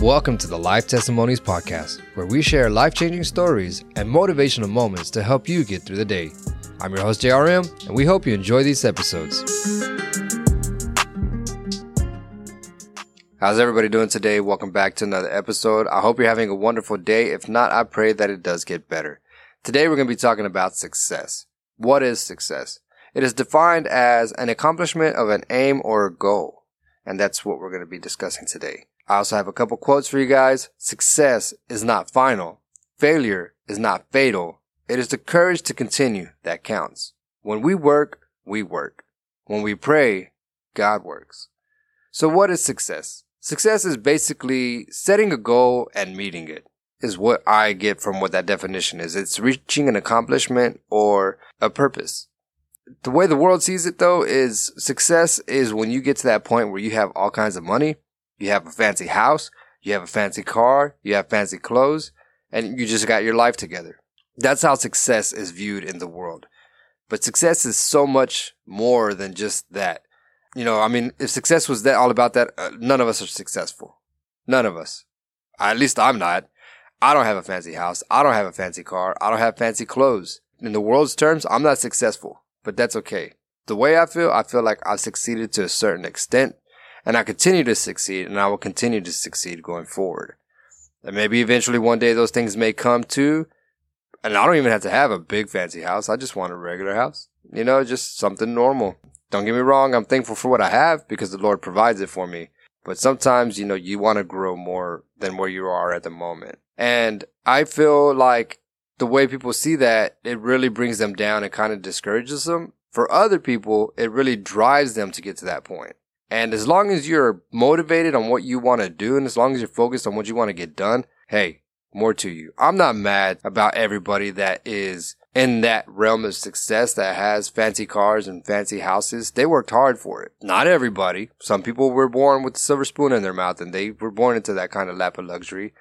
Welcome to the Life Testimonies Podcast, where we share life changing stories and motivational moments to help you get through the day. I'm your host, JRM, and we hope you enjoy these episodes. How's everybody doing today? Welcome back to another episode. I hope you're having a wonderful day. If not, I pray that it does get better. Today, we're going to be talking about success. What is success? It is defined as an accomplishment of an aim or a goal. And that's what we're going to be discussing today. I also have a couple quotes for you guys. Success is not final. Failure is not fatal. It is the courage to continue that counts. When we work, we work. When we pray, God works. So what is success? Success is basically setting a goal and meeting it is what I get from what that definition is. It's reaching an accomplishment or a purpose. The way the world sees it though is success is when you get to that point where you have all kinds of money, you have a fancy house, you have a fancy car, you have fancy clothes, and you just got your life together. That's how success is viewed in the world. But success is so much more than just that. You know, I mean, if success was that all about that, uh, none of us are successful. None of us. At least I'm not. I don't have a fancy house. I don't have a fancy car. I don't have fancy clothes. In the world's terms, I'm not successful, but that's okay. The way I feel, I feel like I've succeeded to a certain extent and I continue to succeed and I will continue to succeed going forward. And maybe eventually one day those things may come to, and I don't even have to have a big fancy house. I just want a regular house. You know, just something normal. Don't get me wrong. I'm thankful for what I have because the Lord provides it for me. But sometimes, you know, you want to grow more than where you are at the moment. And I feel like the way people see that, it really brings them down and kind of discourages them. For other people, it really drives them to get to that point. And as long as you're motivated on what you want to do and as long as you're focused on what you want to get done, hey, more to you. I'm not mad about everybody that is in that realm of success that has fancy cars and fancy houses. They worked hard for it. Not everybody. Some people were born with a silver spoon in their mouth and they were born into that kind of lap of luxury.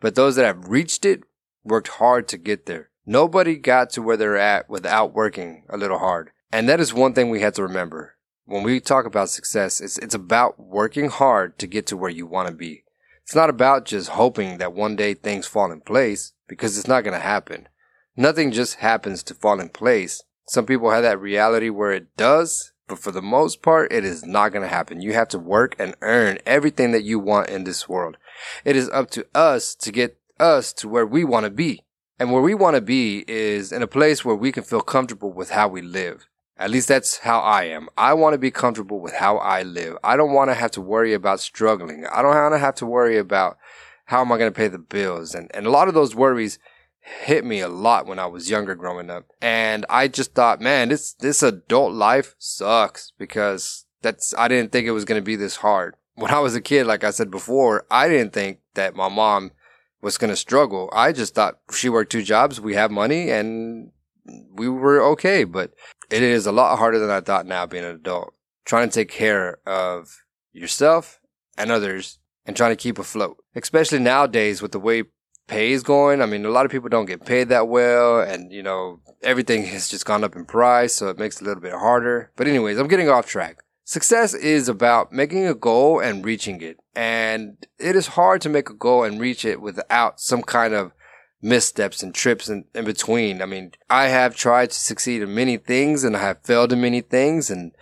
But those that have reached it worked hard to get there. Nobody got to where they're at without working a little hard. And that is one thing we have to remember when we talk about success, it's, it's about working hard to get to where you want to be. It's not about just hoping that one day things fall in place because it's not going to happen. Nothing just happens to fall in place. Some people have that reality where it does, but for the most part, it is not going to happen. You have to work and earn everything that you want in this world. It is up to us to get us to where we want to be. And where we want to be is in a place where we can feel comfortable with how we live. At least that's how I am. I want to be comfortable with how I live. I don't want to have to worry about struggling. I don't want to have to worry about how am I going to pay the bills. And, and a lot of those worries hit me a lot when I was younger growing up. And I just thought, man, this, this adult life sucks because that's, I didn't think it was going to be this hard. When I was a kid, like I said before, I didn't think that my mom was going to struggle. I just thought she worked two jobs. We have money and we were okay. But it is a lot harder than I thought now being an adult. Trying to take care of yourself and others and trying to keep afloat. Especially nowadays with the way pay is going. I mean, a lot of people don't get paid that well and, you know, everything has just gone up in price. So it makes it a little bit harder. But anyways, I'm getting off track. Success is about making a goal and reaching it. And it is hard to make a goal and reach it without some kind of missteps and trips in, in between. I mean, I have tried to succeed in many things and I have failed in many things and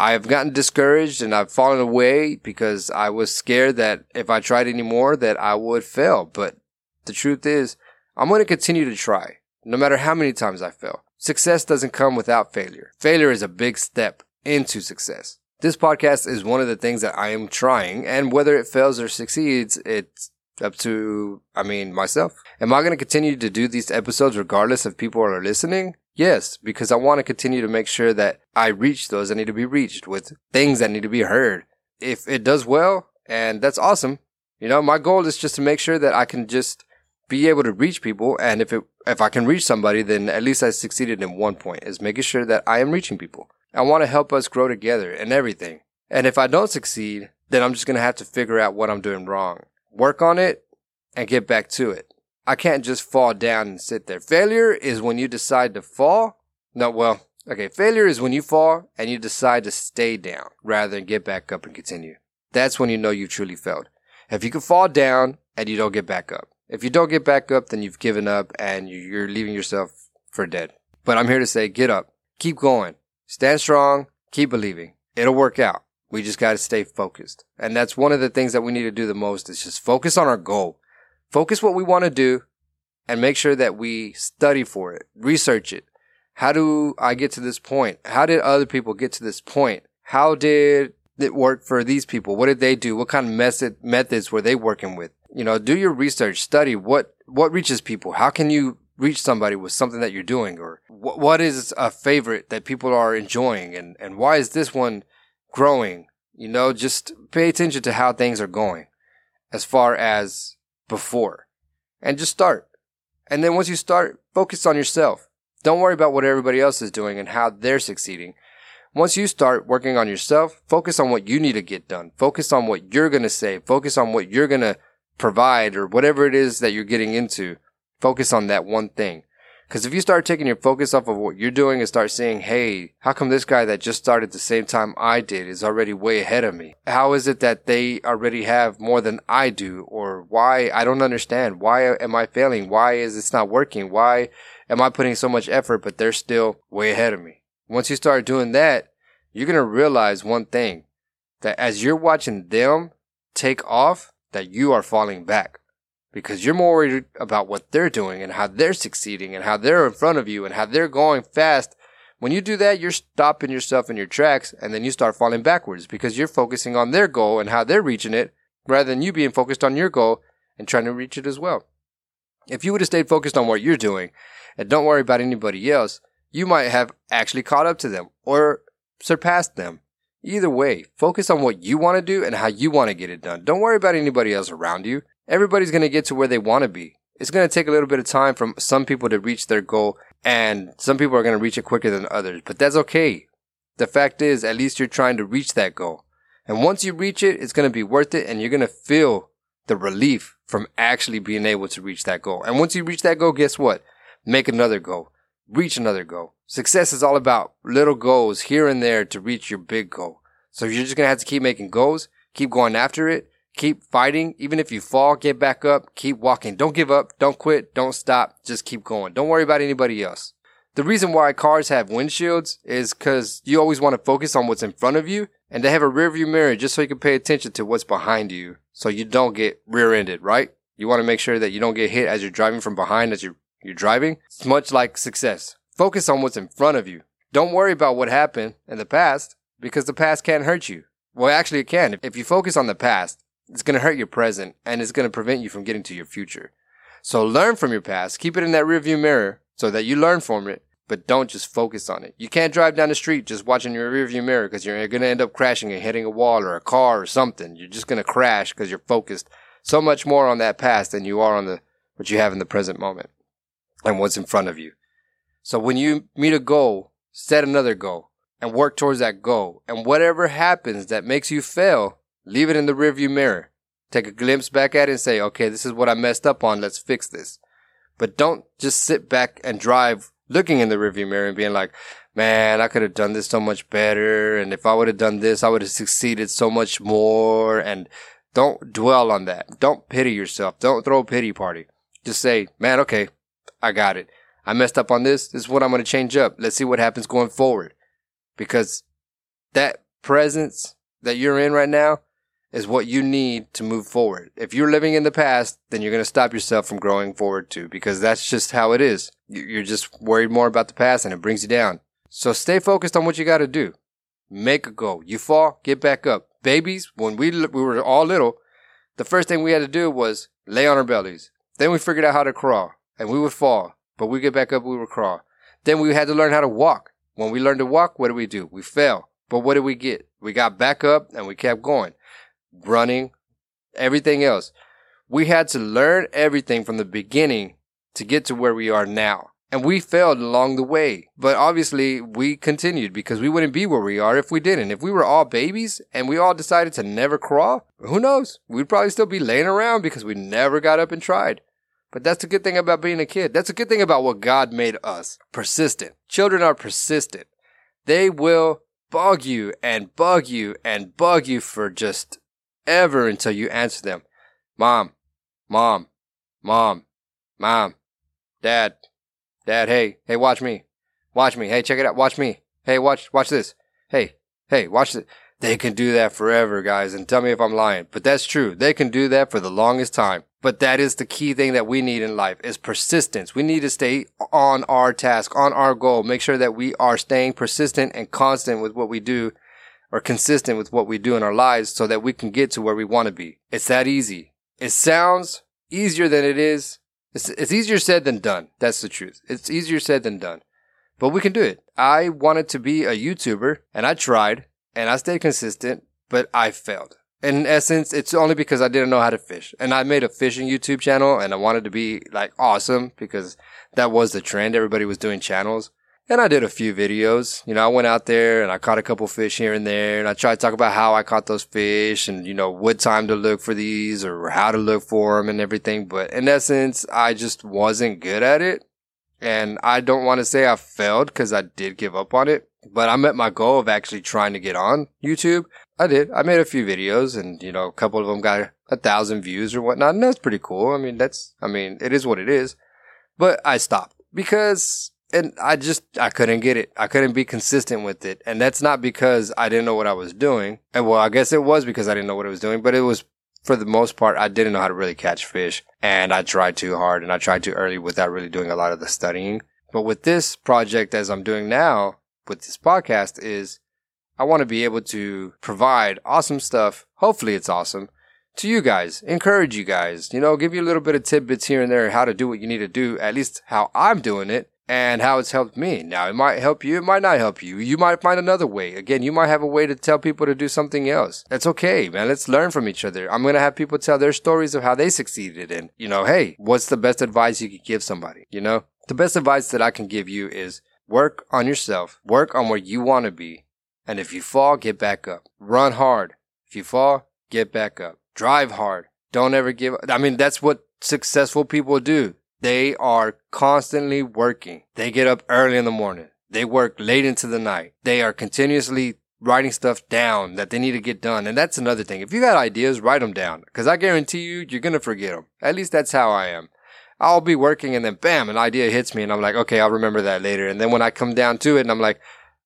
I have gotten discouraged and I've fallen away because I was scared that if I tried anymore that I would fail. But the truth is I'm going to continue to try no matter how many times I fail. Success doesn't come without failure. Failure is a big step into success. This podcast is one of the things that I am trying and whether it fails or succeeds, it's up to, I mean, myself. Am I going to continue to do these episodes regardless if people are listening? Yes, because I want to continue to make sure that I reach those that need to be reached with things that need to be heard. If it does well, and that's awesome. You know, my goal is just to make sure that I can just be able to reach people. And if it, if I can reach somebody, then at least I succeeded in one point is making sure that I am reaching people. I want to help us grow together and everything. And if I don't succeed, then I'm just going to have to figure out what I'm doing wrong work on it, and get back to it. I can't just fall down and sit there. Failure is when you decide to fall. No, well, okay. Failure is when you fall and you decide to stay down rather than get back up and continue. That's when you know you've truly failed. If you can fall down and you don't get back up. If you don't get back up, then you've given up and you're leaving yourself for dead. But I'm here to say, get up, keep going, stand strong, keep believing. It'll work out. We just got to stay focused. And that's one of the things that we need to do the most is just focus on our goal. Focus what we want to do and make sure that we study for it, research it. How do I get to this point? How did other people get to this point? How did it work for these people? What did they do? What kind of method, methods were they working with? You know, do your research, study what, what reaches people. How can you reach somebody with something that you're doing or what, what is a favorite that people are enjoying and, and why is this one growing? You know, just pay attention to how things are going as far as before and just start. And then once you start, focus on yourself. Don't worry about what everybody else is doing and how they're succeeding. Once you start working on yourself, focus on what you need to get done. Focus on what you're going to say. Focus on what you're going to provide or whatever it is that you're getting into. Focus on that one thing. Because if you start taking your focus off of what you're doing and start saying, hey, how come this guy that just started the same time I did is already way ahead of me? How is it that they already have more than I do? Or why? I don't understand. Why am I failing? Why is this not working? Why am I putting so much effort, but they're still way ahead of me? Once you start doing that, you're going to realize one thing that as you're watching them take off, that you are falling back because you're more worried about what they're doing and how they're succeeding and how they're in front of you and how they're going fast. When you do that, you're stopping yourself in your tracks and then you start falling backwards because you're focusing on their goal and how they're reaching it rather than you being focused on your goal and trying to reach it as well. If you would have stayed focused on what you're doing and don't worry about anybody else, you might have actually caught up to them or surpassed them. Either way, focus on what you want to do and how you want to get it done. Don't worry about anybody else around you everybody's going to get to where they want to be. It's going to take a little bit of time from some people to reach their goal, and some people are going to reach it quicker than others, but that's okay. The fact is, at least you're trying to reach that goal. And once you reach it, it's going to be worth it, and you're going to feel the relief from actually being able to reach that goal. And once you reach that goal, guess what? Make another goal. Reach another goal. Success is all about little goals here and there to reach your big goal. So you're just going to have to keep making goals, keep going after it, Keep fighting. Even if you fall, get back up. Keep walking. Don't give up. Don't quit. Don't stop. Just keep going. Don't worry about anybody else. The reason why cars have windshields is because you always want to focus on what's in front of you and they have a rear view mirror just so you can pay attention to what's behind you so you don't get rear ended, right? You want to make sure that you don't get hit as you're driving from behind as you're, you're driving. It's much like success. Focus on what's in front of you. Don't worry about what happened in the past because the past can't hurt you. Well, actually it can. If you focus on the past, it's going to hurt your present and it's going to prevent you from getting to your future. So learn from your past. Keep it in that rearview mirror so that you learn from it, but don't just focus on it. You can't drive down the street just watching your rearview mirror because you're going to end up crashing and hitting a wall or a car or something. You're just going to crash because you're focused so much more on that past than you are on the what you have in the present moment and what's in front of you. So when you meet a goal, set another goal and work towards that goal. And whatever happens that makes you fail, Leave it in the rearview mirror. Take a glimpse back at it and say, okay, this is what I messed up on. Let's fix this. But don't just sit back and drive looking in the rearview mirror and being like, man, I could have done this so much better. And if I would have done this, I would have succeeded so much more. And don't dwell on that. Don't pity yourself. Don't throw a pity party. Just say, man, okay, I got it. I messed up on this. This is what I'm going to change up. Let's see what happens going forward. Because that presence that you're in right now is what you need to move forward. If you're living in the past, then you're going to stop yourself from growing forward too, because that's just how it is. You're just worried more about the past and it brings you down. So stay focused on what you got to do. Make a goal. You fall, get back up. Babies, when we, we were all little, the first thing we had to do was lay on our bellies. Then we figured out how to crawl and we would fall, but we get back up, we would crawl. Then we had to learn how to walk. When we learned to walk, what did we do? We fell. But what did we get? We got back up and we kept going running, everything else. We had to learn everything from the beginning to get to where we are now. And we failed along the way. But obviously we continued because we wouldn't be where we are if we didn't. If we were all babies and we all decided to never crawl, who knows? We'd probably still be laying around because we never got up and tried. But that's the good thing about being a kid. That's a good thing about what God made us. Persistent. Children are persistent. They will bug you and bug you and bug you for just ever until you answer them. Mom, mom, mom, mom, dad, dad, hey, hey, watch me. Watch me. Hey, check it out. Watch me. Hey, watch, watch this. Hey, hey, watch this. They can do that forever, guys, and tell me if I'm lying. But that's true. They can do that for the longest time. But that is the key thing that we need in life is persistence. We need to stay on our task, on our goal. Make sure that we are staying persistent and constant with what we do or consistent with what we do in our lives so that we can get to where we want to be. It's that easy. It sounds easier than it is. It's, it's easier said than done. That's the truth. It's easier said than done. But we can do it. I wanted to be a YouTuber and I tried and I stayed consistent, but I failed. In essence, it's only because I didn't know how to fish. And I made a fishing YouTube channel and I wanted to be like awesome because that was the trend. Everybody was doing channels. And I did a few videos. You know, I went out there and I caught a couple fish here and there and I tried to talk about how I caught those fish and, you know, what time to look for these or how to look for them and everything. But in essence, I just wasn't good at it. And I don't want to say I failed because I did give up on it, but I met my goal of actually trying to get on YouTube. I did. I made a few videos and, you know, a couple of them got a thousand views or whatnot. And that's pretty cool. I mean, that's, I mean, it is what it is. But I stopped because, and I just, I couldn't get it. I couldn't be consistent with it. And that's not because I didn't know what I was doing. And well, I guess it was because I didn't know what I was doing, but it was for the most part, I didn't know how to really catch fish and I tried too hard and I tried too early without really doing a lot of the studying. But with this project, as I'm doing now with this podcast is I want to be able to provide awesome stuff. Hopefully it's awesome to you guys, encourage you guys, you know, give you a little bit of tidbits here and there, how to do what you need to do, at least how I'm doing it and how it's helped me. Now, it might help you, it might not help you. You might find another way. Again, you might have a way to tell people to do something else. That's okay, man. Let's learn from each other. I'm going to have people tell their stories of how they succeeded and, you know, hey, what's the best advice you could give somebody? You know, the best advice that I can give you is work on yourself, work on where you want to be. And if you fall, get back up. Run hard. If you fall, get back up. Drive hard. Don't ever give up. I mean, that's what successful people do. They are constantly working. They get up early in the morning. They work late into the night. They are continuously writing stuff down that they need to get done. And that's another thing. If you got ideas, write them down. Cause I guarantee you, you're going to forget them. At least that's how I am. I'll be working and then bam, an idea hits me and I'm like, okay, I'll remember that later. And then when I come down to it and I'm like,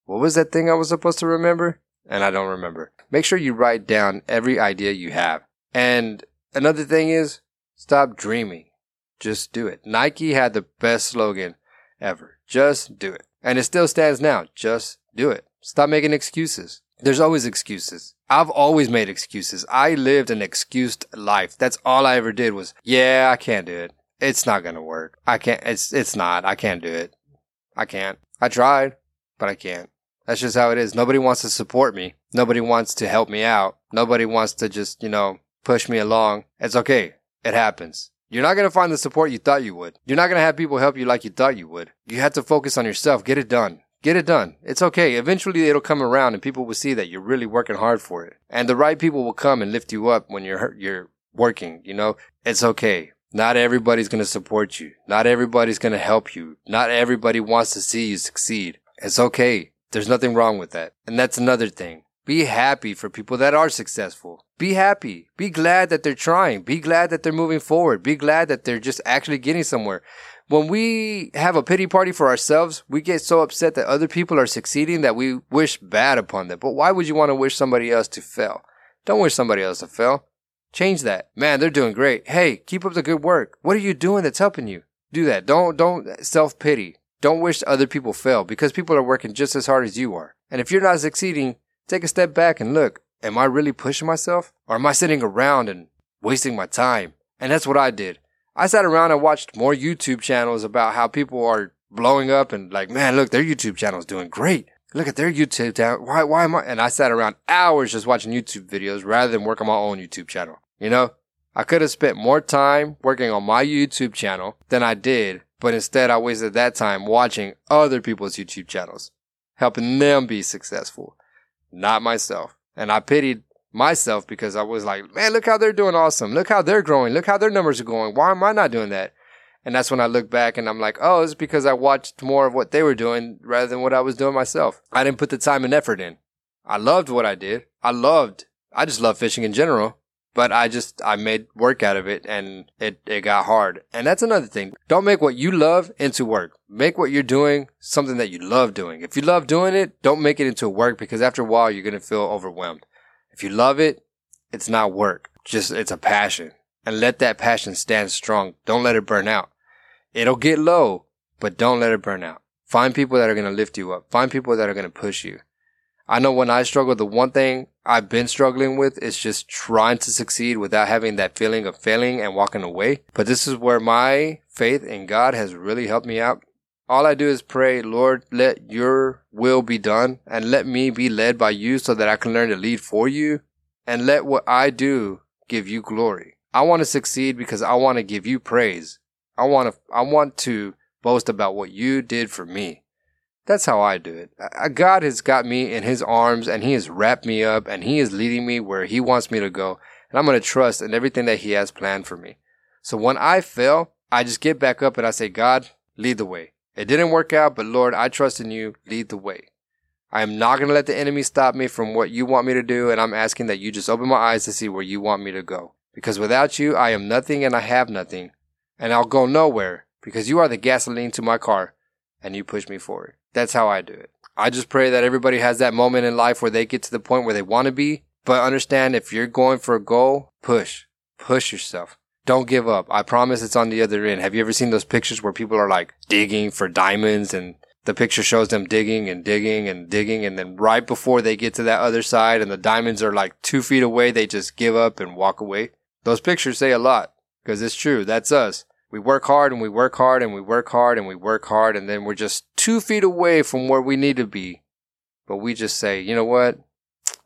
what was that thing I was supposed to remember? And I don't remember. Make sure you write down every idea you have. And another thing is stop dreaming. Just do it. Nike had the best slogan ever. Just do it. And it still stands now. Just do it. Stop making excuses. There's always excuses. I've always made excuses. I lived an excused life. That's all I ever did was, yeah, I can't do it. It's not gonna work. I can't, it's, it's not. I can't do it. I can't. I tried, but I can't. That's just how it is. Nobody wants to support me. Nobody wants to help me out. Nobody wants to just, you know, push me along. It's okay. It happens. You're not going to find the support you thought you would. You're not going to have people help you like you thought you would. You have to focus on yourself. Get it done. Get it done. It's okay. Eventually it'll come around and people will see that you're really working hard for it. And the right people will come and lift you up when you're, you're working, you know? It's okay. Not everybody's going to support you. Not everybody's going to help you. Not everybody wants to see you succeed. It's okay. There's nothing wrong with that. And that's another thing. Be happy for people that are successful. Be happy. Be glad that they're trying. Be glad that they're moving forward. Be glad that they're just actually getting somewhere. When we have a pity party for ourselves, we get so upset that other people are succeeding that we wish bad upon them. But why would you want to wish somebody else to fail? Don't wish somebody else to fail. Change that. Man, they're doing great. Hey, keep up the good work. What are you doing that's helping you? Do that. Don't, don't self pity. Don't wish other people fail because people are working just as hard as you are. And if you're not succeeding, take a step back and look, am I really pushing myself? Or am I sitting around and wasting my time? And that's what I did. I sat around and watched more YouTube channels about how people are blowing up and like, man, look, their YouTube channel is doing great. Look at their YouTube channel. Why, why am I? And I sat around hours just watching YouTube videos rather than work on my own YouTube channel. You know, I could have spent more time working on my YouTube channel than I did, but instead I wasted that time watching other people's YouTube channels, helping them be successful not myself. And I pitied myself because I was like, man, look how they're doing awesome. Look how they're growing. Look how their numbers are going. Why am I not doing that? And that's when I look back and I'm like, oh, it's because I watched more of what they were doing rather than what I was doing myself. I didn't put the time and effort in. I loved what I did. I loved, I just love fishing in general. But I just, I made work out of it and it, it got hard. And that's another thing. Don't make what you love into work. Make what you're doing something that you love doing. If you love doing it, don't make it into work because after a while, you're going to feel overwhelmed. If you love it, it's not work. Just, it's a passion and let that passion stand strong. Don't let it burn out. It'll get low, but don't let it burn out. Find people that are going to lift you up. Find people that are going to push you. I know when I struggle, the one thing I've been struggling with is just trying to succeed without having that feeling of failing and walking away. But this is where my faith in God has really helped me out. All I do is pray, Lord, let your will be done and let me be led by you so that I can learn to lead for you and let what I do give you glory. I want to succeed because I want to give you praise. I want to, I want to boast about what you did for me. That's how I do it. Uh, uh, God has got me in his arms and he has wrapped me up and he is leading me where he wants me to go. And I'm going to trust in everything that he has planned for me. So when I fail, I just get back up and I say, God, lead the way. It didn't work out, but Lord, I trust in you. Lead the way. I am not going to let the enemy stop me from what you want me to do. And I'm asking that you just open my eyes to see where you want me to go. Because without you, I am nothing and I have nothing. And I'll go nowhere because you are the gasoline to my car and you push me forward. That's how I do it. I just pray that everybody has that moment in life where they get to the point where they want to be. But understand if you're going for a goal, push, push yourself. Don't give up. I promise it's on the other end. Have you ever seen those pictures where people are like digging for diamonds and the picture shows them digging and digging and digging. And then right before they get to that other side and the diamonds are like two feet away, they just give up and walk away. Those pictures say a lot because it's true. That's us we work hard and we work hard and we work hard and we work hard and then we're just two feet away from where we need to be. But we just say, you know what?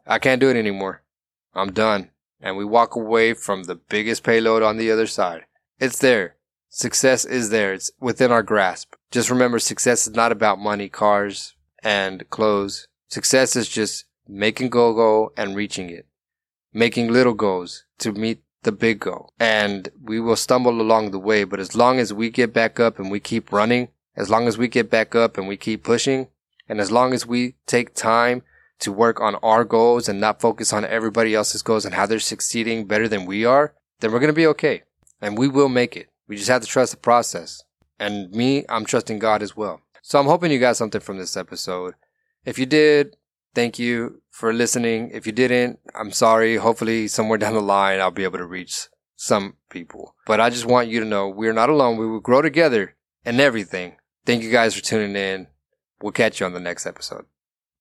I can't do it anymore. I'm done. And we walk away from the biggest payload on the other side. It's there. Success is there. It's within our grasp. Just remember success is not about money, cars, and clothes. Success is just making go go and reaching it. Making little goals to meet the big goal. And we will stumble along the way, but as long as we get back up and we keep running, as long as we get back up and we keep pushing, and as long as we take time to work on our goals and not focus on everybody else's goals and how they're succeeding better than we are, then we're going to be okay. And we will make it. We just have to trust the process. And me, I'm trusting God as well. So I'm hoping you got something from this episode. If you did, thank you for listening. If you didn't, I'm sorry. Hopefully, somewhere down the line, I'll be able to reach some people. But I just want you to know we're not alone. We will grow together and everything. Thank you guys for tuning in. We'll catch you on the next episode.